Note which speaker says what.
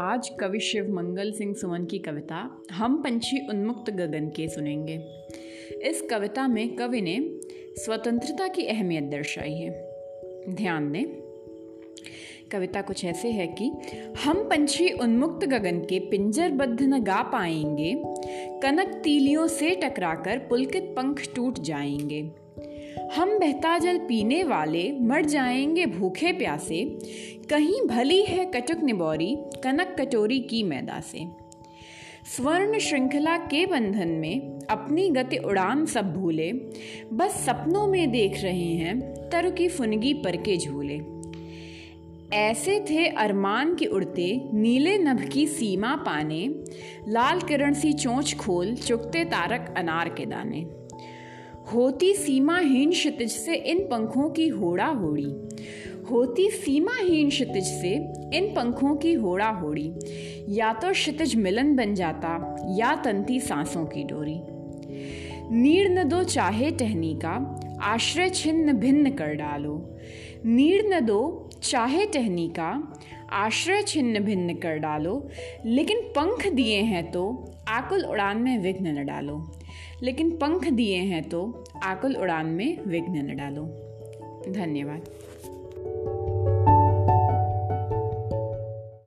Speaker 1: आज कवि शिव मंगल सिंह सुमन की कविता हम पंछी उन्मुक्त गगन के सुनेंगे। इस कविता में कवि ने स्वतंत्रता की अहमियत दर्शाई है। ध्यान दें, कविता कुछ ऐसे है कि हम पंछी उन्मुक्त गगन के पिंजरबद्ध न गा पाएँगे, कनक तीलियों से टकराकर पुलकित पंख टूट जाएँगे। हम बहता जल पीने वाले मर जाएँगे भूखे प्यासे, कहीं भली है कटुक निबौरी, कनक कटोरी की मैदा से। स्वर्ण श्रृंखला के बंधन में अपनी गति उड़ान सब भूले, बस सपनों में देख रहे हैं तरु की फुनगी पर के झूले। ऐसे थे अरमान के उड़ते नीले नभ की सीमा पाने, लाल किरण सी चोंच खोल चुकते तारक अनार के दाने। होती सीमाहीन क्षितिज से इन पंखों की होड़ा होड़ी होती सीमाहीन क्षितिज से इन पंखों की होड़ा होड़ी या तो क्षितिज मिलन बन जाता, या तंती सांसों की डोरी। नीड़ न दो चाहे टहनी का, आश्रय छिन्न भिन्न कर डालो। नीड़ न दो चाहे टहनी का, आश्रय छिन्न भिन्न कर डालो। लेकिन पंख दिए हैं तो आकुल उड़ान में विघ्न न डालो। लेकिन पंख दिए हैं तो आकुल उड़ान में विघ्न न डालो। धन्यवाद।